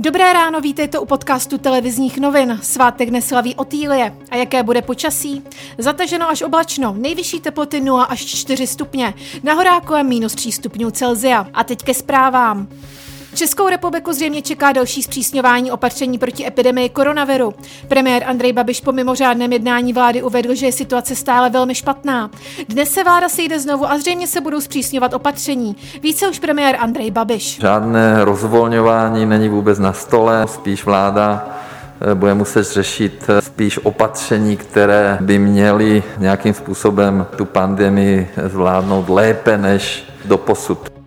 Dobré ráno, vítejte u podcastu televizních novin. Svátek neslaví Otýlie. A jaké bude počasí? Zataženo až oblačno, nejvyšší teploty 0 až 4 stupně, na je minus 3 stupňů Celzia. A teď ke zprávám. Českou republiku zřejmě čeká další zpřísňování opatření proti epidemii koronaviru. Premiér Andrej Babiš po mimořádném jednání vlády uvedl, že je situace stále velmi špatná. Dnes se vláda sejde znovu a zřejmě se budou zpřísňovat opatření. Více už premiér Andrej Babiš. Žádné rozvolňování není vůbec na stole, spíš vláda eh, bude muset řešit eh, spíš opatření, které by měly nějakým způsobem tu pandemii zvládnout lépe než do posud.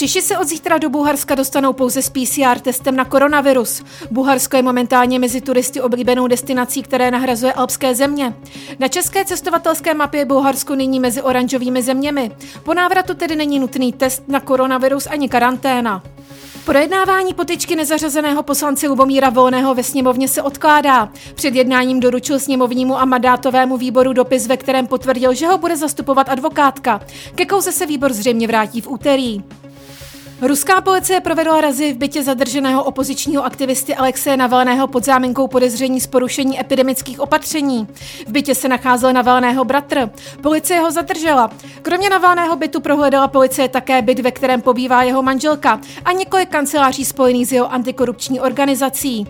Češi se od zítra do Bulharska dostanou pouze s PCR testem na koronavirus. Bulharsko je momentálně mezi turisty oblíbenou destinací, které nahrazuje alpské země. Na české cestovatelské mapě je Bulharsko nyní mezi oranžovými zeměmi. Po návratu tedy není nutný test na koronavirus ani karanténa. Projednávání potyčky nezařazeného poslance Lubomíra Volného ve sněmovně se odkládá. Před jednáním doručil sněmovnímu a mandátovému výboru dopis, ve kterém potvrdil, že ho bude zastupovat advokátka. Ke kauze se výbor zřejmě vrátí v úterý. Ruská policie provedla razy v bytě zadrženého opozičního aktivisty Alexeje Navalného pod záminkou podezření z porušení epidemických opatření. V bytě se nacházel Navalného bratr. Policie ho zadržela. Kromě Navalného bytu prohledala policie také byt, ve kterém pobývá jeho manželka a několik kanceláří spojených s jeho antikorupční organizací.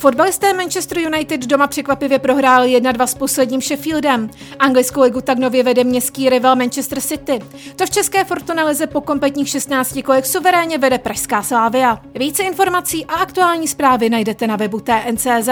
Fotbalisté Manchester United doma překvapivě prohráli 1-2 s posledním Sheffieldem. Anglickou ligu tak nově vede městský rival Manchester City. To v české Fortuna lize po kompletních 16 kolech suverénně vede Pražská Slávia. Více informací a aktuální zprávy najdete na webu TNCZ.